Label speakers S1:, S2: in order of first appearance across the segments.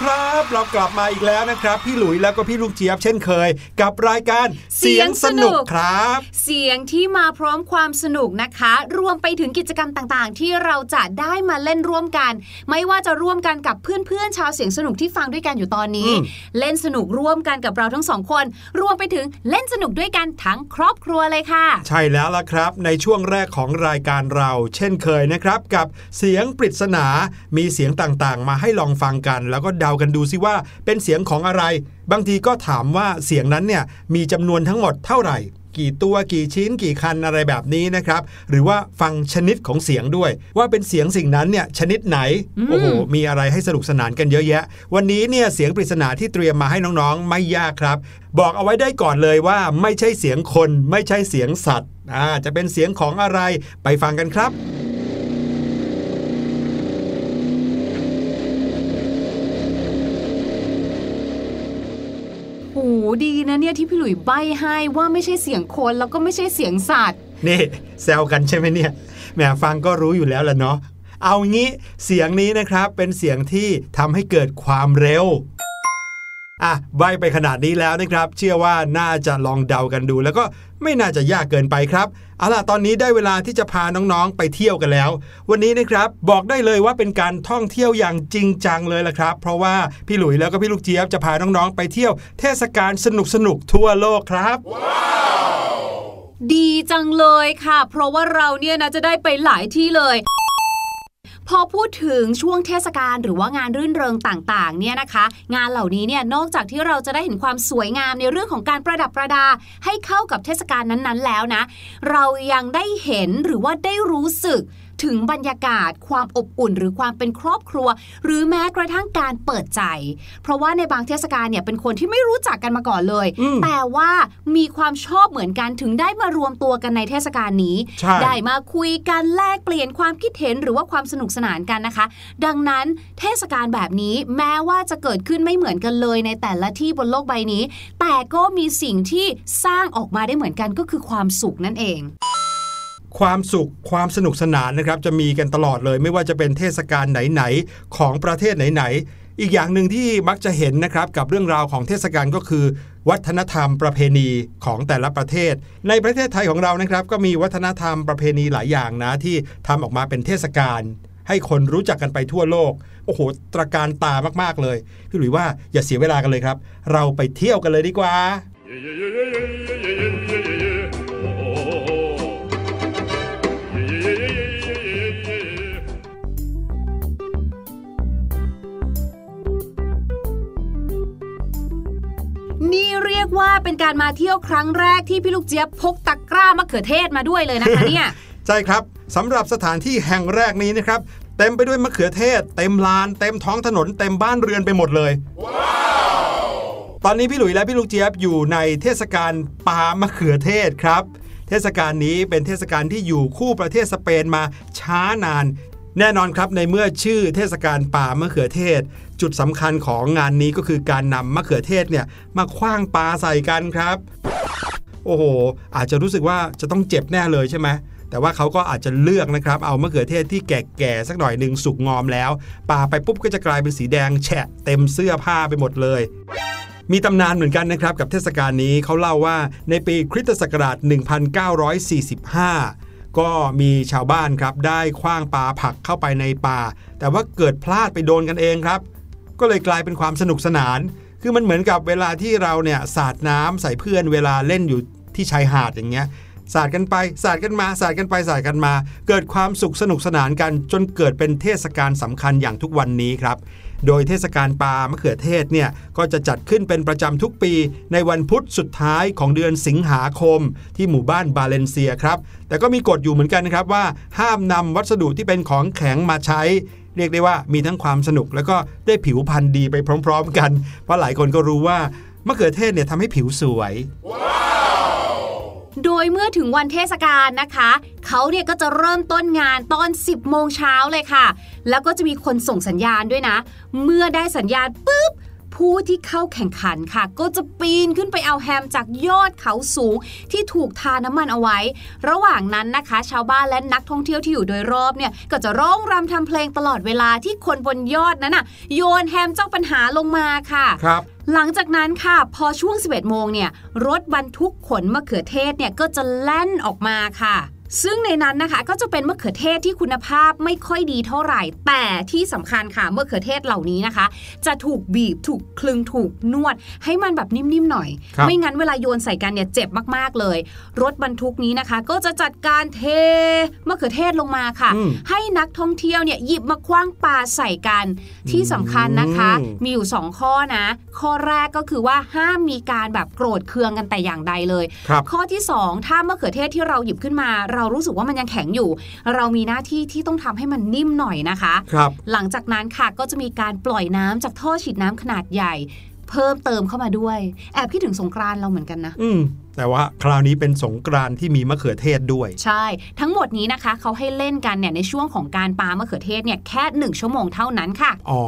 S1: ครับเรากลับมาอีกแล้วนะครับ พี่หลุยแล้วก็พี่ลูกเจี๊ยบเช่นเคย กับรายการเสียงสนุกครับ
S2: สียงที่มาพร้อมความสนุกนะคะ รวมไปถึงกิจกรรมต่างๆ ที่เราจะได้มาเล่นร่วมกัน ไม่ว่าจะร่วมกันกับเพื่อนๆชาวเสียงสนุกที่ฟังด้วยกันอยู่ตอนนี้
S1: อืม
S2: เล่นสนุกร่วมกันกับเราทั้งสองคน รวมไปถึงเล่นสนุกด้วยกันทั้งครอบครัวเลยค่ะ
S1: ใช่แล้วล่ะครับ ในช่วงแรกของรายการเรา เช่นเคยนะครับกับเสียงปริศนา มีเสียงต่างๆ มาให้ลองฟังกัน แล้วก็เดากันดูซิว่าเป็นเสียงของอะไร บางทีก็ถามว่าเสียงนั้นเนี่ยมีจำนวนทั้งหมดเท่าไหร่ กี่ตัวกี่ชิ้นกี่คันอะไรแบบนี้นะครับ หรือว่าฟังชนิดของเสียงด้วย ว่าเป็นเสียงสิ่งนั้นเนี่ยชนิดไหน
S2: อืม
S1: โอ้โหมีอะไรให้สนุกสนานกันเยอะแยะ วันนี้เนี่ยเสียงปริศนาที่เตรียมมาให้น้องๆ ไม่ยากครับ บอกเอาไว้ได้ก่อนเลยว่าไม่ใช่เสียงคน ไม่ใช่เสียงสัตว์อ่าจะเป็นเสียงของอะไรไปฟังกันครับ
S2: ดีนะเนี่ยที่พี่หลุยใบให้ว่าไม่ใช่เสียงคนแล้วก็ไม่ใช่เสียงสัตว์
S1: นี่แซวกันใช่ไหมเนี่ยแหมฟังก็รู้อยู่แล้วล่ะเนาะเอางี้เสียงนี้นะครับเป็นเสียงที่ทำให้เกิดความเร็ว อะใบไปขนาดนี้แล้วนะครับ เชื่อว่าน่าจะลองเดากันดู แล้วก็ไม่น่าจะยากเกินไปครับเอาล่ะตอนนี้ได้เวลาที่จะพาน้องๆไปเที่ยวกันแล้ว วันนี้นะครับบอกได้เลยว่าเป็นการท่องเที่ยวอย่างจริงจังเลยล่ะครับ เพราะว่าพี่หลุยแล้วก็พี่ลูกเจี๊ยบจะพาน้องๆไปเที่ยวเทศกาลสนุกๆทั่วโลกครับ
S2: ดีจังเลยค่ะ เพราะว่าเราเนี่ยนะจะได้ไปหลายที่เลย พอพูดถึงช่วงเทศกาลหรือว่างานรื่นเริงต่างๆเนี่ยนะคะ งานเหล่านี้เนี่ยนอกจากที่เราจะได้เห็นความสวยงามในเรื่องของการประดับประดา ให้เข้ากับเทศกาลนั้นๆแล้วนะ เรายังได้เห็นหรือว่าได้รู้สึก ถึงบรรยากาศความอบอุ่น หรือความเป็นครอบครัว หรือแม้กระทั่งการเปิดใจ เพราะว่าในบางเทศกาลเนี่ยเป็นคนที่ไม่รู้จักกันมาก่อนเลย
S1: อืม
S2: แต่ว่ามีความชอบเหมือนกันถึงได้มารวมตัวกันในเทศกาลนี้
S1: ใช่
S2: ได้มาคุยกันแลกเปลี่ยนความคิดเห็นหรือว่าความสนุกสนานกันนะคะ ดังนั้นเทศกาลแบบนี้แม้ว่าจะเกิดขึ้นไม่เหมือนกันเลยในแต่ละที่บนโลกใบนี้ แต่ก็มีสิ่งที่สร้างออกมาได้เหมือนกันก็คือความสุขนั่นเอง
S1: ความสุขความสนุกสนานนะครับจะมีกันตลอดเลย ไม่ว่าจะเป็นเทศกาลไหนๆของประเทศไหนๆอีกอย่างหนึ่งที่มักจะเห็นนะครับกับเรื่องราวของเทศกาลก็คือ วัฒนธรรมประเพณีของแต่ละประเทศ ในประเทศไทยของเรานะครับ ก็มีวัฒนธรรมประเพณีหลายอย่างนะที่ทำออกมาเป็นเทศกาลให้คนรู้จักกันไปทั่วโลก โอ้โห ตระการตามากๆเลย พี่หลุยว่าอย่าเสียเวลากันเลยครับ เราไปเที่ยวกันเลยดีกว่า
S2: นี่เรียกว่าเป็นการมาเที่ยวครั้งแรกที่พี่ลูกเจี๊ยบพกตะกร้ามะเขือเทศมาด้วยเลยนะคะเนี่ย
S1: ใช่ครับสำหรับสถานที่แห่งแรกนี้นะครับเต็มไปด้วยมะเขือเทศ เต็มลาน เต็มท้องถนนเต็มบ้านเรือนไปหมดเลย ตอนนี้พี่หลุยและพี่ลูกเจี๊ยบอยู่ในเทศกาลปามะเขือเทศครับ เทศกาลนี้เป็นเทศกาลที่อยู่คู่ประเทศสเปนมาช้านาน แน่นอนครับในเมื่อชื่อเทศกาลป่ามะเขือเทศ จุดสำคัญของงานนี้ก็คือการนำมะเขือเทศเนี่ยมาคว้างปาใส่กันครับ โอ้โห อาจจะรู้สึกว่าจะต้องเจ็บแน่เลยใช่ไหมแต่ว่าเขาก็อาจจะเลือกนะครับ เอามะเขือเทศที่แก่ๆสักหน่อยหนึ่งสุกงอมแล้วปาไปปุ๊บก็จะกลายเป็นสีแดงแฉะเต็มเสื้อผ้าไปหมดเลย มีตำนานเหมือนกันนะครับกับเทศกาลนี้เขาเล่าว่าในปีคริสตศักราช 1945 ก็มีชาวบ้านครับได้คว้างปลาผักเข้าไปในป่า แต่ว่าเกิดพลาดไปโดนกันเองครับ ก็เลยกลายเป็นความสนุกสนาน คือมันเหมือนกับเวลาที่เราเนี่ยสาดน้ำใส่เพื่อนเวลาเล่นอยู่ที่ชายหาดอย่างเงี้ยสาดกันไปสาดกันมาสาดกันไปสาดกันมา เกิดความสุขสนุกสนานกันจนเกิดเป็นเทศกาลสำคัญอย่างทุกวันนี้ครับ โดยเทศกาลปลามะเขือเทศเนี่ยก็จะจัดขึ้นเป็นประจำทุกปีในวันพุธสุดท้ายของเดือนสิงหาคม ที่หมู่บ้านบาเลนเซียครับ แต่ก็มีกฎอยู่เหมือนกันนะครับว่า ห้ามนำวัสดุที่เป็นของแข็งมาใช้เรียกได้ว่ามีทั้งความสนุกแล้วก็ได้ผิวพรรณดีไปพร้อม ๆ กัน เพราะหลายคนก็รู้ว่ามะเขือเทศเนี่ยทำให้ผิวสวย
S2: โดยเมื่อถึงวันเทศกาลนะคะ เขาเนี่ยก็จะเริ่มต้นงานตอน 10 โมงเช้าเลยค่ะ แล้วก็จะมีคนส่งสัญญาณด้วยนะ เมื่อได้สัญญาณปุ๊บผู้ที่เข้าแข่งขันค่ะ ก็จะปีนขึ้นไปเอาแฮมจากยอดเขาสูงที่ถูกทาน้ำมันเอาไว้ ระหว่างนั้นนะคะ ชาวบ้านและนักท่องเที่ยวที่อยู่โดยรอบเนี่ย ก็จะร้องรำทำเพลงตลอดเวลาที่คนบนยอดนั้นน่ะ โยนแฮมเจ้าปัญหาลงมาค่ะ
S1: ครับ
S2: หลังจากนั้นค่ะ พอช่วง 11 โมงเนี่ย รถบรรทุกขนมะเขือเทศเนี่ยก็จะแล่นออกมาค่ะ ซึ่งในนั้นนะคะก็จะเป็นมะเขือเทศที่คุณภาพไม่ค่อยดีเท่าไหร่ แต่ที่สำคัญค่ะมะเขือเทศเหล่านี้นะคะ จะถูกบีบถูกคลึงถูกนวด ให้มันแบบนิ่มๆหน่อย
S1: ครับ
S2: ไม่งั้นเวลาโยนใส่กันเนี่ยเจ็บมากๆเลย รถบรรทุกนี้นะคะ ก็จะจัดการเทมะเขือเทศลงมาค่ะ
S1: อืม
S2: ให้นักท่องเที่ยวเนี่ยหยิบมาคว้างปาใส่กันที่สำคัญนะคะ
S1: อืม
S2: มีอยู่ 2 ข้อนะ ข้อแรกก็คือว่าห้ามมีการแบบโกรธเคืองกันแต่อย่างใดเลย
S1: ครับ
S2: ข้อที่ 2 ถ้ามะเขือเทศที่เราหยิบขึ้นมาเรารู้สึกว่ามันยังแข็งอยู่ เรามีหน้าที่ที่ต้องทำให้มันนิ่มหน่อยนะคะ
S1: ครับ
S2: หลังจากนั้นค่ะก็จะมีการปล่อยน้ำจากท่อฉีดน้ำขนาดใหญ่ เพิ่มเติมเข้ามาด้วย แอบคิดถึงสงกรานต์เราเหมือนกันนะ
S1: อืมแต่ว่าคราวนี้เป็นสงกรานต์ที่มีมะเขือเทศด้วย
S2: ใช่ ทั้งหมดนี้นะคะเขาให้เล่นกันเนี่ยในช่วงของการปามะเขือเทศเนี่ยแค่หนึ่งชั่วโมงเท่านั้นค่ะ
S1: อ๋อ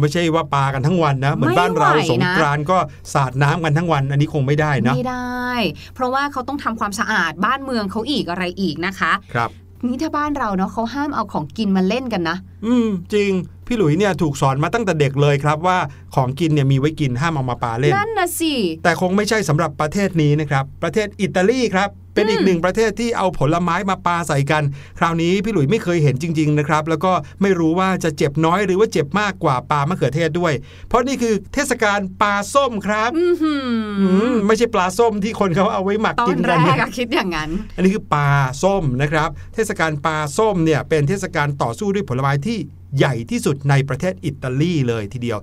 S1: ไม่ใช่ว่าปากันทั้งวันนะ เหมือน
S2: ไม่
S1: บ้านเรา
S2: ไหวนะ
S1: สงกรานต์ก็สาดน้ำกันทั้งวัน อันนี้คงไม่ได้นะ
S2: ไม่ได้ เพราะว่าเขาต้องทำความสะอาดบ้านเมืองเขาอีกอะไรอีกนะคะ
S1: ครับ
S2: นี่ถ้าบ้านเราเนาะเขาห้ามเอาของกินมาเล่นกันนะ
S1: อืมจริง พี่หลุยเนี่ยถูกสอนมาตั้งแต่เด็กเลยครับว่าของกินเนี่ยมีไว้กินห้ามเอามาปาเล่น
S2: นั่นนะสิ
S1: แต่คงไม่ใช่สำหรับประเทศนี้นะครับ ประเทศอิตาลีครับ เป็นอีกหนึ่งประเทศที่เอาผลไม้มาปาใส่กัน คราวนี้พี่หลุยไม่เคยเห็นจริง ๆ นะครับ แล้วก็ไม่รู้ว่าจะเจ็บน้อยหรือว่าเจ็บมากกว่าปามะเขือเทศด้วย เพราะนี่คือเทศกาลปลาส้มครับ
S2: อือหือ
S1: อืมไม่ใช่ปลาส้มที่คนเขาเอาไว้หมัก
S2: ตอ
S1: กิ
S2: น
S1: น
S2: แร
S1: กัน
S2: ก
S1: นะ
S2: อะคิดอย่างนั้น
S1: อันนี้คือปลาส้มนะครับ เทศกาลปลาส้มเนี่ยเป็นเทศกาลต่อสู้ด้วยผลไม้ที่ ใหญ่ที่สุดในประเทศอิตาลีเลยทีเดียว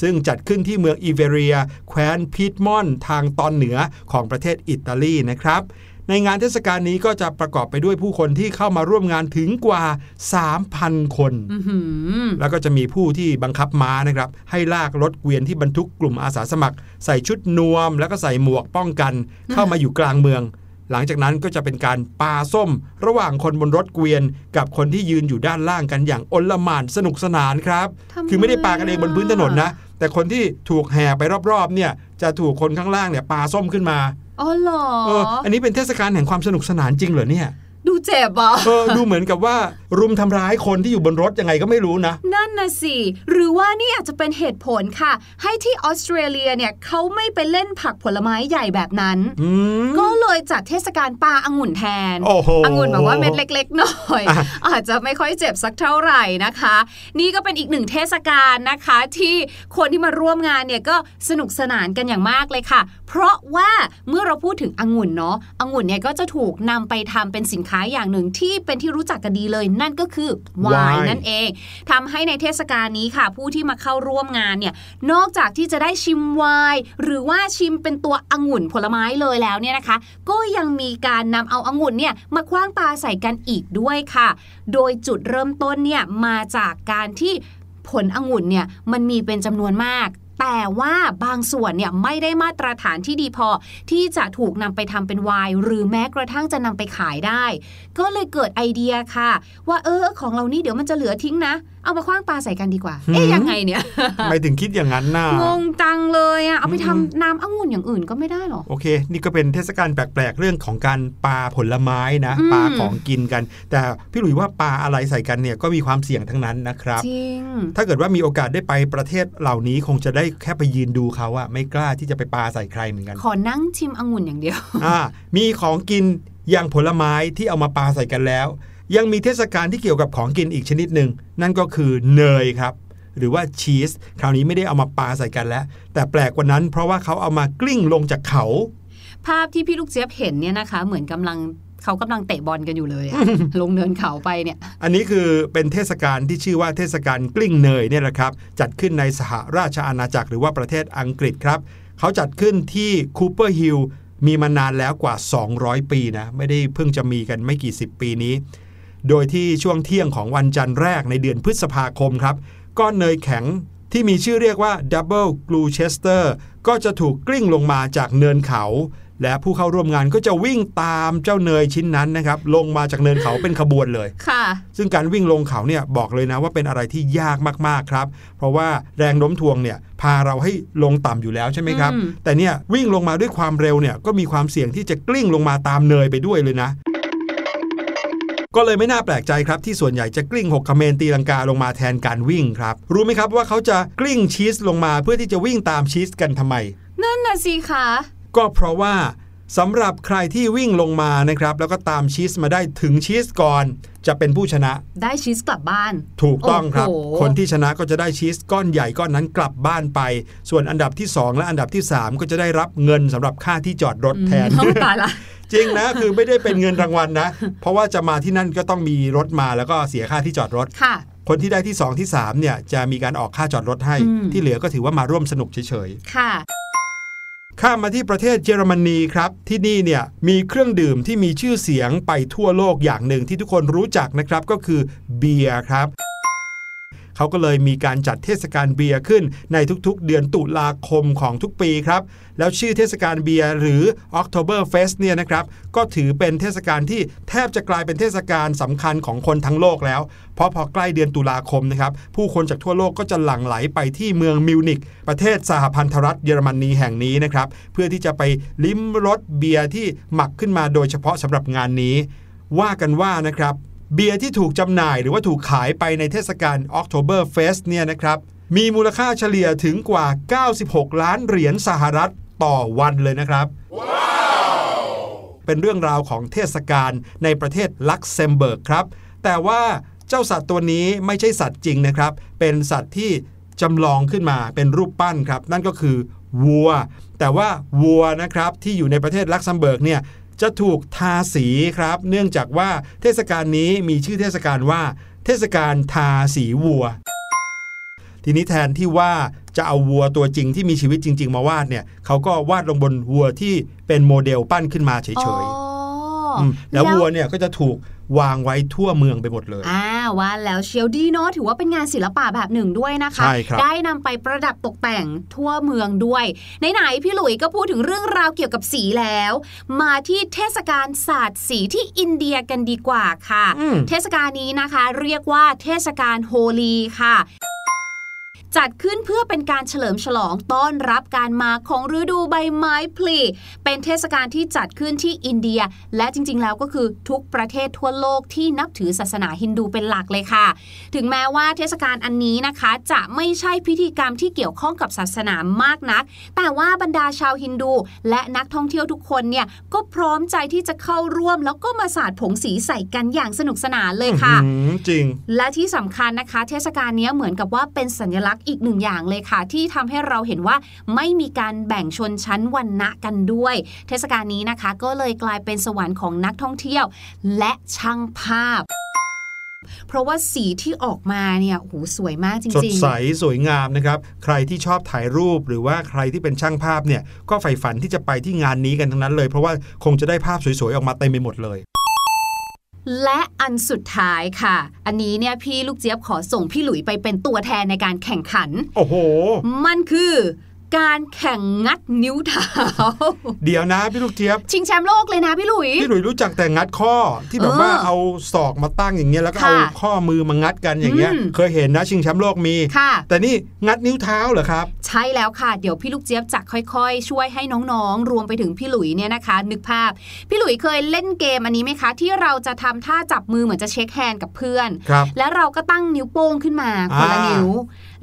S1: ซึ่งจัดขึ้นที่เมืองอีเวเรีย แคว้นพีดมอนทางตอนเหนือของประเทศอิตาลีนะครับในงานเทศกาลนี้ก็จะประกอบไปด้วยผู้คนที่เข้ามาร่วมงานถึงกว่า 3,000 คน
S2: อือหือ
S1: แล้วก็จะมีผู้ที่บังคับม้านะครับ ให้ลากรถเกวียนที่บรรทุกกลุ่มอาสาสมัคร ใส่ชุดนวม แล้วก็ใส่หมวกป้องกัน เข้ามาอยู่กลางเมือง หลังจากนั้นก็จะเป็นการปาส้ม ระหว่างคนบนรถเกวียน กับคนที่ยืนอยู่ด้านล่างกันอย่างอลหม่านสนุกสนานครับ
S2: ทำไม
S1: คือไม่ได้ปากันเองบนพื้นถนนนะ แต่คนที่ถูกแห่ไปรอบๆเนี่ยจะถูกคนข้างล่างเนี่ยปาส้มขึ้นมา
S2: อ๋อเหรอ
S1: เอออันนี้เป็นเทศกาลแห่งความสนุกสนานจริงเหรอเนี่ย
S2: ดูเจ็บอะ
S1: เออดูเหมือนกับว่า รุมทำร้ายคนที่อยู่บนรถยังไงก็ไม่รู้นะ
S2: นั่นนะสิ หรือว่านี่อาจจะเป็นเหตุผลค่ะ ให้ที่ออสเตรเลียเนี่ยเขาไม่ไปเล่นผักผลไม้ใหญ่แบบนั้น
S1: อืม
S2: ก็เลยจัดเทศกาลปลาองุ่นแทน
S1: โอ้โห
S2: องุ่นแบบว่าเม็ดเล็ก ๆ หน่อย
S1: อะ
S2: อาจจะไม่ค่อยเจ็บสักเท่าไหร่นะคะ นี่ก็เป็นอีกหนึ่งเทศกาลนะคะ ที่คนที่มาร่วมงานเนี่ยก็สนุกสนานกันอย่างมากเลยค่ะ เพราะว่าเมื่อเราพูดถึงองุ่นเนาะองุ่นเนี่ยก็จะถูกนำไปทำเป็นสินค้าอย่างหนึ่งที่เป็นที่รู้จักกันดีเลย นั่นก็คือไว
S1: ไวน์
S2: น์นั่นเองทำให้ในเทศกาลนี้ค่ะ ผู้ที่มาเข้าร่วมงานเนี่ยนอกจากที่จะได้ชิมไวน์หรือว่าชิมเป็นตัวองุ่นผลไม้เลยแล้วเนี่ยนะคะ ก็ยังมีการนำเอาองุ่นเนี่ยมาคว้างปาใส่กันอีกด้วยค่ะ โดยจุดเริ่มต้นเนี่ยมาจากการที่ผลองุ่นเนี่ยมันมีเป็นจำนวนมาก แต่ว่าบางส่วนเนี่ยไม่ได้มาตรฐานที่ดีพอ ที่จะถูกนำไปทำเป็นไวน์หรือแม้กระทั่งจะนำไปขายได้ ก็เลยเกิดไอเดียค่ะ ว่าเออของเรานี่เดี๋ยวมันจะเหลือทิ้งนะเอามาคว้างปลาใส่กันดีกว่า เอ๊ะ
S1: หืม
S2: ยังไงเนี่ย
S1: ทำไมถึงคิดอย่างนั้นน่ะ
S2: งงจังเลยอะเอาไป
S1: อืม
S2: ทำน้ำองุ่นอย่างอื่นก็ไม่ได้หรอ
S1: โอเค นี่ก็เป็นเทศกาลแปลกๆ เรื่องของการปาผลไม้นะ
S2: อืม
S1: ปาของกินกัน แต่พี่หลุยว่าปาอะไรใส่กันเนี่ยก็มีความเสี่ยงทั้งนั้นนะครับ
S2: จริง
S1: ถ้าเกิดว่ามีโอกาสได้ไปประเทศเหล่านี้คงจะได้แค่ไปยืนดูเขาอะไม่กล้าที่จะไปปาใส่ใครเหมือนกัน
S2: ขอนั่งชิมองุ่นอย่างเดียว
S1: อ่า มีของกินอย่างผลไม้ที่เอามาปาใส่กันแล้ว ยังมีเทศกาลที่เกี่ยวกับของกินอีกชนิดหนึ่งนั่นก็คือเนยครับ หรือว่าชีสคราวนี้ไม่ได้เอามาปาใส่กันแล้ว แต่แปลกกว่านั้นเพราะว่าเขาเอามากลิ้งลงจากเขา
S2: ภาพที่พี่ลูกเจี๊ยบเห็นเนี่ยนะคะ เหมือนกำลังเขากำลังเตะบอลกันอยู่เลยอะลงเนินเขาไปเนี่ย
S1: อันนี้คือเป็นเทศกาลที่ชื่อว่าเทศกาลกลิ้งเนยเนี่ยแหละครับ จัดขึ้นในสหราชอาณาจักรหรือว่าประเทศอังกฤษครับ เขาจัดขึ้นที่ Cooper Hill มีมานานแล้วกว่า 200 ปีนะ ไม่ได้เพิ่งจะมีกันไม่กี่สิบปีนี้ โดยที่ช่วงเที่ยงของวันจันทร์แรกในเดือนพฤษภาคมครับ ก้อนเนยแข็งที่มีชื่อเรียกว่า Double Gloucester ก็จะถูกกลิ้งลงมาจากเนินเขา และผู้เข้าร่วมงานก็จะวิ่งตามเจ้าเนยชิ้นนั้นนะครับ ลงมาจากเนินเขาเป็นขบวนเลย
S2: ค่ะ
S1: ซึ่งการวิ่งลงเขาเนี่ยบอกเลยนะว่าเป็นอะไรที่ยากมากๆครับ เพราะว่าแรงโน้มถ่วงเนี่ยพาเราให้ลงต่ำอยู่แล้วใช่ไหมครับ
S2: อืม
S1: แต่เนี่ยวิ่งลงมาด้วยความเร็วเนี่ยก็มีความเสี่ยงที่จะกลิ้งลงมาตามเนยไปด้วยเลยนะ ก็เลยไม่น่าแปลกใจครับที่ส่วนใหญ่จะกลิ้งหกคเมนตีลังกาลงมาแทนการวิ่งครับ รู้ไหมครับว่าเขาจะกลิ้งชีสลงมาเพื่อที่จะวิ่งตามชีสกันทำไม
S2: นั่นน่ะสิคะ
S1: ก็เพราะว่า สำหรับใครที่วิ่งลงมานะครับ แล้วก็ตามชีสมาได้ถึงชีสก่อน จะเป็นผู้ชนะ
S2: ได้ชีสกลับบ้าน
S1: ถูกต้องครับ
S2: โอ้โห
S1: คนที่ชนะก็จะได้ชีสก้อนใหญ่ก้อนนั้นกลับบ้านไป ส่วนอันดับที่ 2 และอันดับที่ 3 ก็จะได้รับเงินสำหรับค่าที่จอดรถแทน
S2: อืมตายละ
S1: จริงนะคือไม่ได้เป็นเงินรางวัลนะ เพราะว่าจะมาที่นั่นก็ต้องมีรถมาแล้วก็เสียค่าที่จอดรถ
S2: ค่ะ
S1: คนที่ได้ที่ 2 ที่3เนี่ยจะมีการออกค่าจอดรถให้
S2: อืม
S1: ที่เหลือก็ถือว่ามาร่วมสนุกเฉย
S2: ค่ะ
S1: ๆ ข้ามมาที่ประเทศเยอรมนีครับ ที่นี่เนี่ยมีเครื่องดื่มที่มีชื่อเสียงไปทั่วโลกอย่างหนึ่งที่ทุกคนรู้จักนะครับก็คือเบียร์ครับ เขาก็เลยมีการจัดเทศกาลเบียร์ขึ้นในทุกๆ เดือนตุลาคมของทุกปีครับ แล้วชื่อเทศกาลเบียร์หรือ October Fest เนี่ยนะครับก็ถือเป็นเทศกาลที่แทบจะกลายเป็นเทศกาลสำคัญของคนทั้งโลกแล้ว เพราะพอใกล้เดือนตุลาคมนะครับผู้คนจากทั่วโลกก็จะหลั่งไหลไปที่เมืองมิวนิกประเทศสหพันธรัฐเยอรมนีแห่งนี้นะครับเพื่อที่จะไปลิ้มรสเบียร์ที่หมักขึ้นมาโดยเฉพาะสำหรับงานนี้ ว่ากันว่านะครับ เบียร์ที่ถูกจำหน่ายหรือว่าถูกขายไปในเทศกาล October Fest เนี่ยนะครับ มีมูลค่าเฉลี่ยถึงกว่า 96 ล้านเหรียญสหรัฐต่อวันเลยนะครับเป็นเรื่องราวของเทศกาลในประเทศลักเซมเบิร์กครับ แต่ว่าเจ้าสัตว์ตัวนี้ไม่ใช่สัตว์จริงนะครับ เป็นสัตว์ที่จำลองขึ้นมาเป็นรูปปั้นครับ นั่นก็คือวัว แต่ว่าวัวนะครับที่อยู่ในประเทศลักเซมเบิร์กเนี่ย จะถูกทาสีครับ เนื่องจากว่าเทศกาลนี้มีชื่อเทศกาลว่า เทศกาลทาสีวัว ทีนี้แทนที่ว่าจะเอาวัวตัวจริงที่มีชีวิตจริง ๆ มาวาดเนี่ยเขาก็วาดลงบนวัวที่เป็นโมเดลปั้นขึ้นมาเฉ
S2: อ๋อย
S1: ๆมแล้ววัวเนี่ยก็จะถูก วางไว้ทั่วเมืองไปหมดเลย
S2: อ่าว่าแล้วเชียวดีเนาะถือว่าเป็นงานศิลปะแบบหนึ่งด้วยนะคะ
S1: ใช่ครับ
S2: ได้นำไปประดับตกแต่งทั่วเมืองด้วยไหนๆพี่หลุยก็พูดถึงเรื่องราวเกี่ยวกับสีแล้ว มาที่เทศกาลศาสตร์สีที่อินเดียกันดีกว่าค่ะ
S1: อืม
S2: เทศกาลนี้นะคะ เรียกว่าเทศกาลโฮลีค่ะ จัดขึ้นเพื่อเป็นการเฉลิมฉลองต้อนรับการมาของฤดูใบไม้ผลิเป็นเทศกาลที่จัดขึ้นที่อินเดีย และจริง ๆ แล้วก็คือทุกประเทศทั่วโลกที่นับถือศาสนาฮินดูเป็นหลักเลยค่ะ ถึงแม้ว่าเทศกาลอันนี้นะคะ จะไม่ใช่พิธีกรรมที่เกี่ยวข้องกับศาสนามากนัก แต่ว่าบรรดาชาวฮินดู และนักท่องเที่ยวทุกคนเนี่ยก็พร้อมใจที่จะเข้าร่วม แล้วก็มาสาดผงสีใส่กันอย่างสนุกสนานเลยค่ะ
S1: อื้อหือจริง
S2: และที่สำคัญนะคะ เทศกาลเนี้ยเหมือนกับว่าเป็นสัญลักษณ์อีกหนึ่งอย่างเลยค่ะ ที่ทำให้เราเห็นว่าไม่มีการแบ่งชนชั้นวรรณะกันด้วย เทศกาลนี้นะคะ ก็เลยกลายเป็นสวรรค์ของนักท่องเที่ยว และช่างภาพเพราะว่าสีที่ออกมาเนี่ยโหสวยมากจริงสด
S1: ใสสวยงามนะครับ ใครที่ชอบถ่ายรูปหรือว่าใครที่เป็นช่างภาพเนี่ย ก็ใฝ่ฝันที่จะไปที่งานนี้กันทั้งนั้นเลย เพราะว่าคงจะได้ภาพสวยๆ ออกมาเต็มไปหมดเลย
S2: และอันสุดท้ายค่ะ อันนี้เนี่ยพี่ลูกเจี๊ยบขอส่งพี่หลุยไปเป็นตัวแทนในการแข่งขัน
S1: โอ้โห
S2: มันคือ การแข่งงัดนิ้วเท้า
S1: เดี๋ยวนะพี่ลูกเจี๊ยบ
S2: ชิงแชมป์โลกเลยนะพี่หลุย
S1: พี่หลุยรู้จักแต่งัดข้อที่แบบ
S2: เออ
S1: ว่าเอาศอกมาตั้งอย่างเงี้ยแล้วก็
S2: ค่ะ
S1: เอาข้อมือมางัดกันอย่างเงี้ย
S2: อืม
S1: เคยเห็นนะชิงแชมป์โลกมี
S2: ค่ะ
S1: แต่นี่งัดนิ้วเท้าเหรอครับ
S2: ใช่แล้วค่ะ เดี๋ยวพี่ลูกเจี๊ยบจะค่อยๆ ช่วยให้น้องๆ รวมไปถึงพี่หลุยเนี่ยนะคะ นึกภาพ พี่หลุยเคยเล่นเกมอันนี้ไหมคะ ที่เราจะทำท่าจับมือเหมือนจะ shake hand กับเพื่อน
S1: ครับ
S2: แล้วเราก็ตั้งนิ้วโป้งขึ้นมาคนละ
S1: อ่านิ้
S2: นิ้ว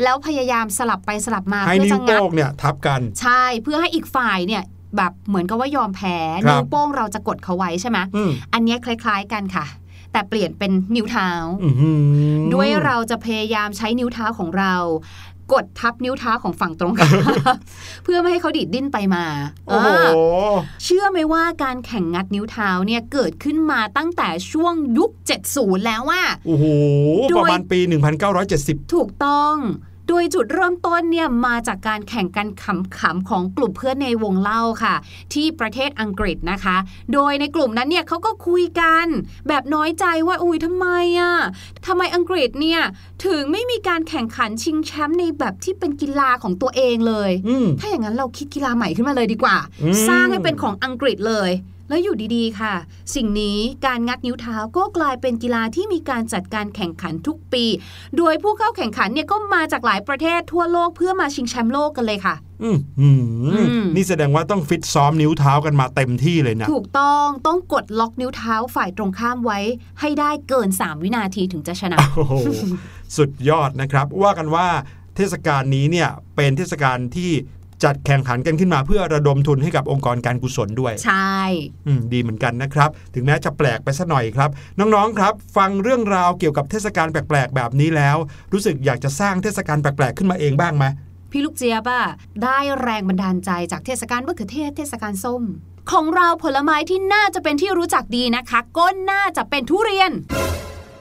S2: แล้วพยายามสลับไปสลับมา
S1: ให้
S2: เพื่อ
S1: นิ้ว
S2: จะงั
S1: โป้
S2: ด
S1: งเนี่ยทับกัน
S2: ใช่เพื่อให้อีกฝ่ายเนี่ยแบบเหมือนกับว่ายอมแพ้
S1: ครับ
S2: นิ้วโป้งเราจะกดเขาไว้ใช่ไหม
S1: อืม
S2: อันเนี้ยคล้ายๆกันค่ะ แต่เปลี่ยนเป็นนิ้วเท้า
S1: อื้อหือ
S2: ด้วยเราจะพยายามใช้นิ้วเท้าของเรากดทับนิ้วเท้าของฝั่งตรงข้ามเพื่อไม่ให้เขาดิดดิ้นไปมา
S1: โอ้โห
S2: เออเชื่อไหมว่าการแข่งงัดนิ้วเท้าเนี่ยเกิดขึ้นมาตั้งแต่ช่วงยุค 70 แล้วว่า
S1: โอ้โห
S2: โดย
S1: ประมาณปี 1970
S2: ถูกต้อง โดยจุดเริ่มต้นเนี่ยมาจากการแข่งกันขำๆของกลุ่มเพื่อนในวงเล่าค่ะ ที่ประเทศอังกฤษนะคะ โดยในกลุ่มนั้นเนี่ยเขาก็คุยกัน แบบน้อยใจว่าอุ้ยทำไมอะทำไมอังกฤษเนี่ยถึงไม่มีการแข่งขันชิงแชมป์ในแบบที่เป็นกีฬาของตัวเองเลย
S1: อืม
S2: ถ้าอย่างนั้นเราคิดกีฬาใหม่ขึ้นมาเลยดีกว่า
S1: อืม
S2: สร้างให้เป็นของอังกฤษเลย แล้วอยู่ดีๆ ค่ะ สิ่งนี้การงัดนิ้วเท้าก็กลายเป็นกีฬาที่มีการจัดการแข่งขันทุกปี โดยผู้เข้าแข่งขันเนี่ยก็มาจากหลายประเทศทั่วโลกเพื่อมาชิงแชมป์โลกกันเลยค่ะ
S1: อืมอืม
S2: อืม
S1: นี่แสดงว่าต้องฟิตซ้อมนิ้วเท้ากันมาเต็มที่เลยนะ
S2: ถูกต้องต้องกดล็อกนิ้วเท้าฝ่ายตรงข้ามไว้ ให้ได้เกิน 3 วินาทีถึงจะชนะ
S1: โอ้โห สุดยอดนะครับ ว่ากันว่าเทศกาลนี้เนี่ยเป็นเทศกาลที่ จัดแข่งขันกันขึ้นมาเพื่อระดมทุนให้กับองค์กรการกุศลด้วย
S2: ใช่
S1: อืมดีเหมือนกันนะครับ ถึงแม้จะแปลกไปสัหน่อยครับ น้องๆครับ ฟังเรื่องราวเกี่ยวกับเทศกาลแปลกๆ แบบนี้แล้ว รู้สึกอยากจะสร้างเทศกาลแปลกๆ ขึ้นมาเองบ้างไหม
S2: พี่ลูกเจี๊ยบอะได้แรงบันดาลใจจากเทศกาลมะเขือเทศเทศกาลส้ม ของเราผลไม้ที่น่าจะเป็นที่รู้จักดีนะคะ ก็น่าจะเป็นทุเรียน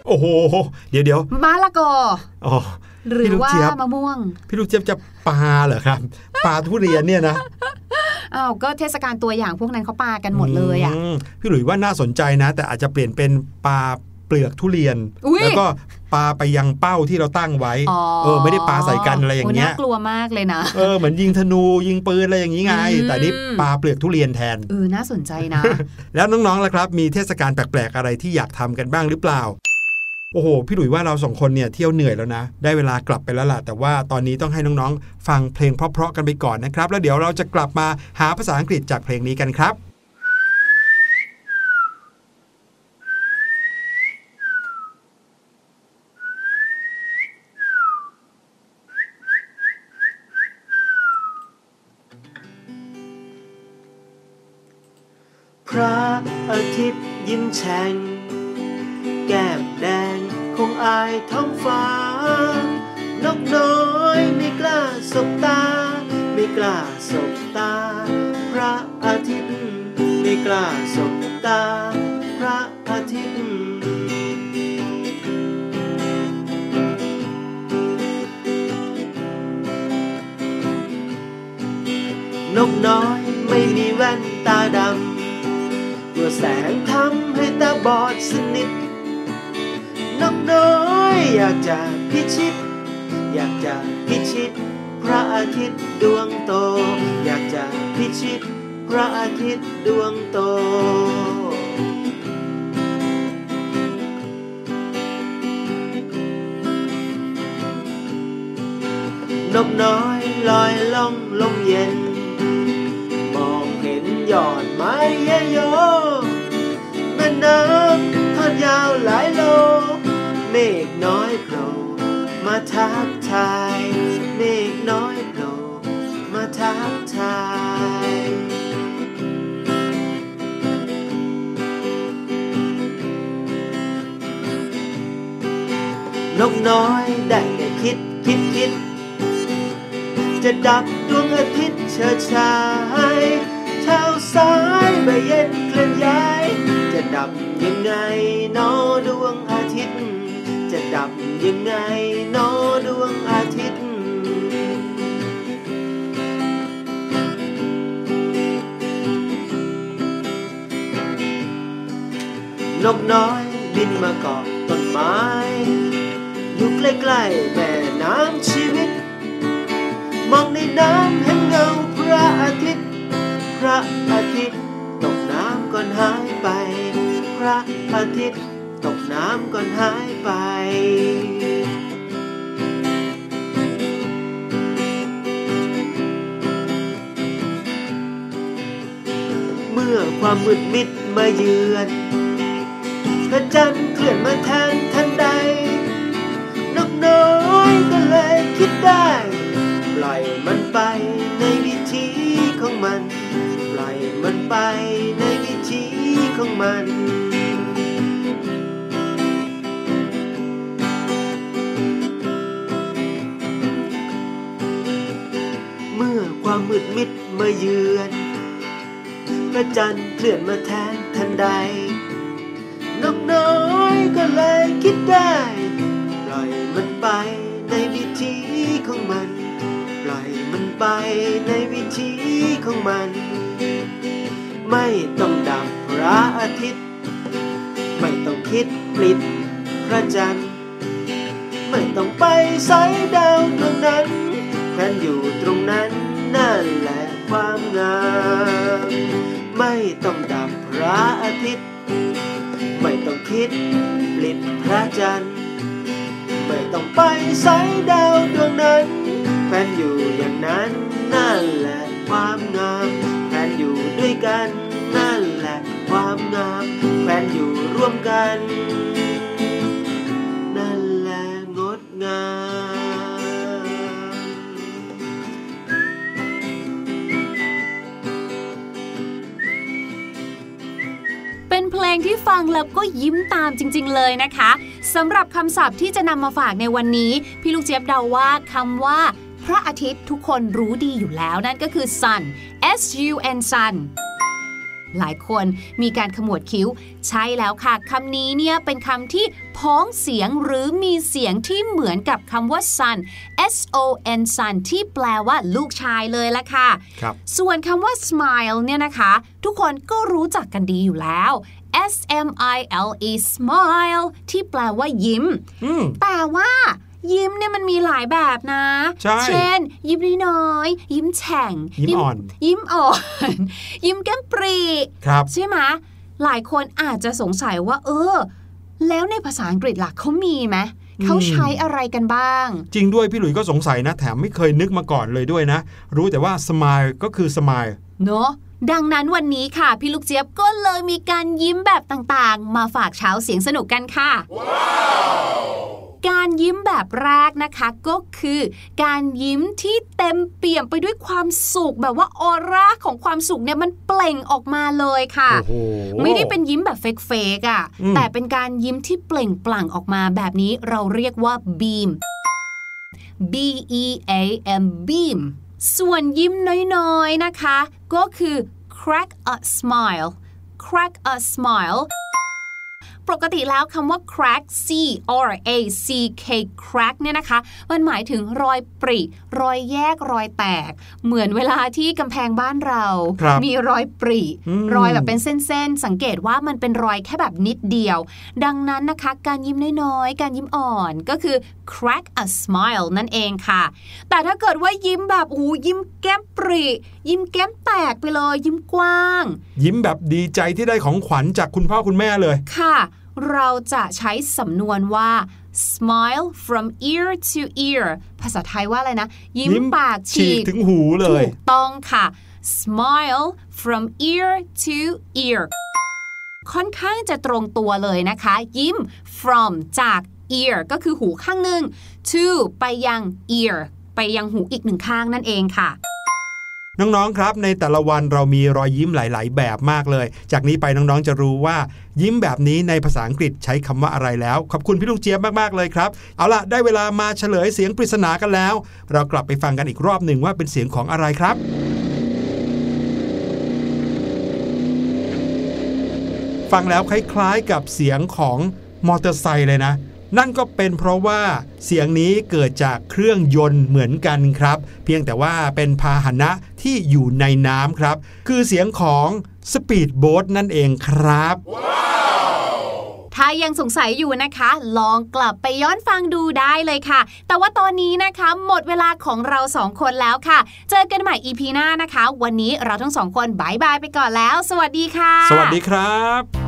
S1: โอ้โห เดี๋ยวเดี๋ยว
S2: มะละกอ
S1: อ๋อ
S2: หรือว่า
S1: พี่ลูกเจี๊ยบ
S2: มะม่วง
S1: พี่ลูกเจี๊ยบจะปลาเหรอครับปลาทุเรียนเนี่ยนะ
S2: อ้าวก็เทศกาลตัวอย่างพวกนั้นเขาปากันหมดเลยอะ
S1: มพี่หลุยว่าน่าสนใจนะ แต่อาจจะเปลี่ยนเป็นปลาเปลือกทุเรียน
S2: อุ๊ย
S1: แล้วก็ปลาไปยังเป้าที่เราตั้งไว้
S2: อ๋อ
S1: เออไม่ได้ปลาใส่กันอะไรอย่างเงี้ย
S2: โน่ากลัวมากเลยนะ
S1: เออเหมือนยิงธนูยิงปืนอะไรอย่างนี้ไง
S2: อืม
S1: แต่นี่ปลาเปลือกทุเรียนแทน
S2: เออน่าสนใจนะ
S1: แล้วน้องๆล่ะครับ มีเทศกาลแปลกๆอะไรที่อยากทำกันบ้างหรือเปล่า โอ้โห พี่หลุยว่าเราสองคนเนี่ยเที่ยวเหนื่อยแล้วนะ ได้เวลากลับไปแล้วล่ะ แต่ว่าตอนนี้ต้องให้น้องๆ ฟังเพลงเพราะๆกันไปก่อนนะครับ แล้วเดี๋ยวเราจะกลับมาหาภาษาอังกฤษจากเพลงนี้กันครับ
S3: พระอาทิตย์ยิ้มแฉ่งแก้มแดง คงอายท้องฟ้านกน้อยไม่กล้าสบตา ไม่กล้าสบตา พระอาทิตย์ไม่กล้าสบตา พระอาทิตย์นกน้อยไม่มีแว่นตาดำตัวแสงทำให้ตาบอดสนิท น้อย อยากจะพิชิต อยากจะพิชิต พระอาทิตย์ดวงโต อยากจะพิชิต พระอาทิตย์ดวงโตนกน้อยลอยล่องลมเย็น มองเห็นยอดไม้เยโยแม่น้ำทอดยาวหลายโล น้อยโผล่มาทักทายเมฆน้อยโผล่มาทักทายนกน้อยได้แต่คิดคิดคิด จะดับดวงอาทิตย์เฉิดฉายเช้าสายใบเย็นเคลื่อนย้าย จะดับยังไงนอดวงอาทิตย์ จะดับยังไงนอดวงอาทิตย์ นกน้อยบินมาเกาะต้นไม้อยู่ใกล้ๆแม่น้ำชีวิต มองในน้ำเห็นเงาพระอาทิตย์ พระอาทิตย์ ตกน้ำก่อนหายไป พระอาทิตย์ น้ำก่อนหายไป เมื่อความมืดมิดมาเยือนพระจันทร์เคลื่อนมาแทนทันใด นกน้อยก็เลยคิดได้ ปล่อยมันไปในวิธีของมัน ปล่อยมันไปในวิธีของมัน ความมืดมิดมาเยือน พระจันทร์เคลื่อนมาแทนทันใด นกน้อยก็เลยคิดได้ ปล่อยมันไปในวิธีของมัน ปล่อยมันไปในวิธีของมัน ไม่ต้องดับพระอาทิตย์ ไม่ต้องคิดปลิดพระจันทร์ ไม่ต้องไปสายดาวดวงนั้นแขวนอยู่ตรงนั้น นั่นแหละความงาม ไม่ต้องดับพระอาทิตย์ ไม่ต้องคิดปลิดพระจันทร์ ไม่ต้องไปสายดาวดวงนั้นแฟนอยู่อย่างนั้นนั่นแหละความงามแฟนอยู่ด้วยกันนั่นแหละความงามแฟนอยู่ร่วมกัน นั่นแหละงดงาม
S2: เป็นเพลงที่ฟังแล้วก็ยิ้มตามจริง ๆ เลยนะคะสำหรับคำศัพท์ที่จะนำมาฝากในวันนี้ พี่ลูกเจี๊ยบเดาว่าคำว่า พระอาทิตย์ทุกคนรู้ดีอยู่แล้วนั่นก็คือ sun s u n sun หลายคนมีการขมวดคิ้ว ใช่แล้วค่ะคำนี้เนี่ยเป็นคำที่พ้องเสียงหรือมีเสียงที่เหมือนกับคำว่า sun s o n sun ที่แปลว่าลูกชายเลยละค่ะ
S1: ครับ
S2: ส่วนคำว่า smile เนี่ยนะคะ ทุกคนก็รู้จักกันดีอยู่แล้ว S M I L E smile ที่แปลว่ายิ้ม
S1: อืม
S2: แต่ว่ายิ้มเนี่ยมันมีหลายแบบนะ
S1: ใช่
S2: เช่น ยิ้มน้อยๆยิ้มแฉ่ง
S1: ยิ้มอ่อน
S2: ยิ้มอ่อน ยิ้มแก้มปรี
S1: ครับ
S2: ใช่ไหมหลายคนอาจจะสงสัยว่า เออ แล้วในภาษาอังกฤษล่ะเขามีไหมเขาใช้อะไรกันบ้าง
S1: จริงด้วยพี่หลุยส์ก็สงสัยนะ แถมไม่เคยนึกมาก่อนเลยด้วยนะ รู้แต่ว่า smile ก็คือ smile
S2: เนอะ ดังนั้นวันนี้ค่ะ พี่ลูกเจี๊ยบก็เลยมีการยิ้มแบบต่างๆ มาฝากเช้าเสียงสนุกกันค่ะการยิ้มแบบแรกนะคะก็คือ การยิ้มที่เต็มเปี่ยมไปด้วยความสุขแบบว่าออร่าของความสุขเนี่ยมันเปล่งออกมาเลยค่ะ
S1: โอ้โห
S2: ไม่ได้เป็นยิ้มแบบเฟกๆอะ
S1: อืม
S2: แต่เป็นการยิ้มที่เปล่งปลั่งออกมาแบบนี้เราเรียกว่า beam B E A M beam ส่วนยิ้มน้อยๆนะคะ ก็คือ crack a smile crack a smile ปกติแล้วคำว่า crack C R A C K crack เนี่ยนะคะ มันหมายถึงรอยปริ รอยแยกรอยแตก เหมือนเวลาที่กำแพงบ้านเรา
S1: ครับ
S2: มีรอยปริ
S1: อืม
S2: รอยแบบเป็นเส้นๆ สังเกตว่ามันเป็นรอยแค่แบบนิดเดียว ดังนั้นนะคะ การยิ้มน้อยๆ การยิ้มอ่อนก็คือ crack a smile นั่นเองค่ะ แต่ถ้าเกิดว่ายิ้มแบบโอ้โหยิ้มแก้มปริ ยิ้มแก้มแตกไปเลย ยิ้มกว้าง
S1: ยิ้มแบบดีใจที่ได้ของขวัญจากคุณพ่อคุณแม่เลย
S2: ค่ะ เราจะใช้สำนวนว่า smile from ear to ear ภาษาไทยว่าอะไรนะ ยิ้ม
S1: ยิ้ม
S2: ปาก
S1: ฉี
S2: ฉี
S1: ก
S2: ก
S1: ถึงหูเลย
S2: ถูกต้องค่ะ smile from ear to ear ค่อนข้างจะตรงตัวเลยนะคะ ยิ้ม from จาก ear ก็คือหูข้างหนึ่ง to ไปยัง ear ไปยังหูอีกหนึ่งข้างนั่นเองค่ะ
S1: น้องๆ ครับ ในแต่ละวันเรามีรอยยิ้มหลาย ๆ แบบมากเลย จากนี้ไปน้องๆ จะรู้ว่า ยิ้มแบบนี้ในภาษาอังกฤษใช้คำว่าอะไรแล้ว ขอบคุณพี่ลูกเจี๊ยบมากๆ เลยครับ เอาล่ะ ได้เวลามาเฉลยเสียงปริศนากันแล้ว เรากลับไปฟังกันอีกรอบหนึ่งว่าเป็นเสียงของอะไรครับ ฟังแล้วคล้ายๆ กับเสียงของมอเตอร์ไซค์เลยนะ นั่นก็เป็นเพราะว่าเสียงนี้เกิดจากเครื่องยนต์เหมือนกันครับ เพียงแต่ว่าเป็นพาหนะที่อยู่ในน้ำครับ คือเสียงของสปีดโบ๊ทนั่นเองครับ
S2: ถ้ายังสงสัยอยู่นะคะ ลองกลับไปย้อนฟังดูได้เลยค่ะ แต่ว่าตอนนี้นะคะ หมดเวลาของเราสองคนแล้วค่ะ เจอกันใหม่ EP หน้านะคะ วันนี้เราทั้งสองคนบายบายไปก่อนแล้ว สวัสดีค่ะ
S1: สวัสดีครับ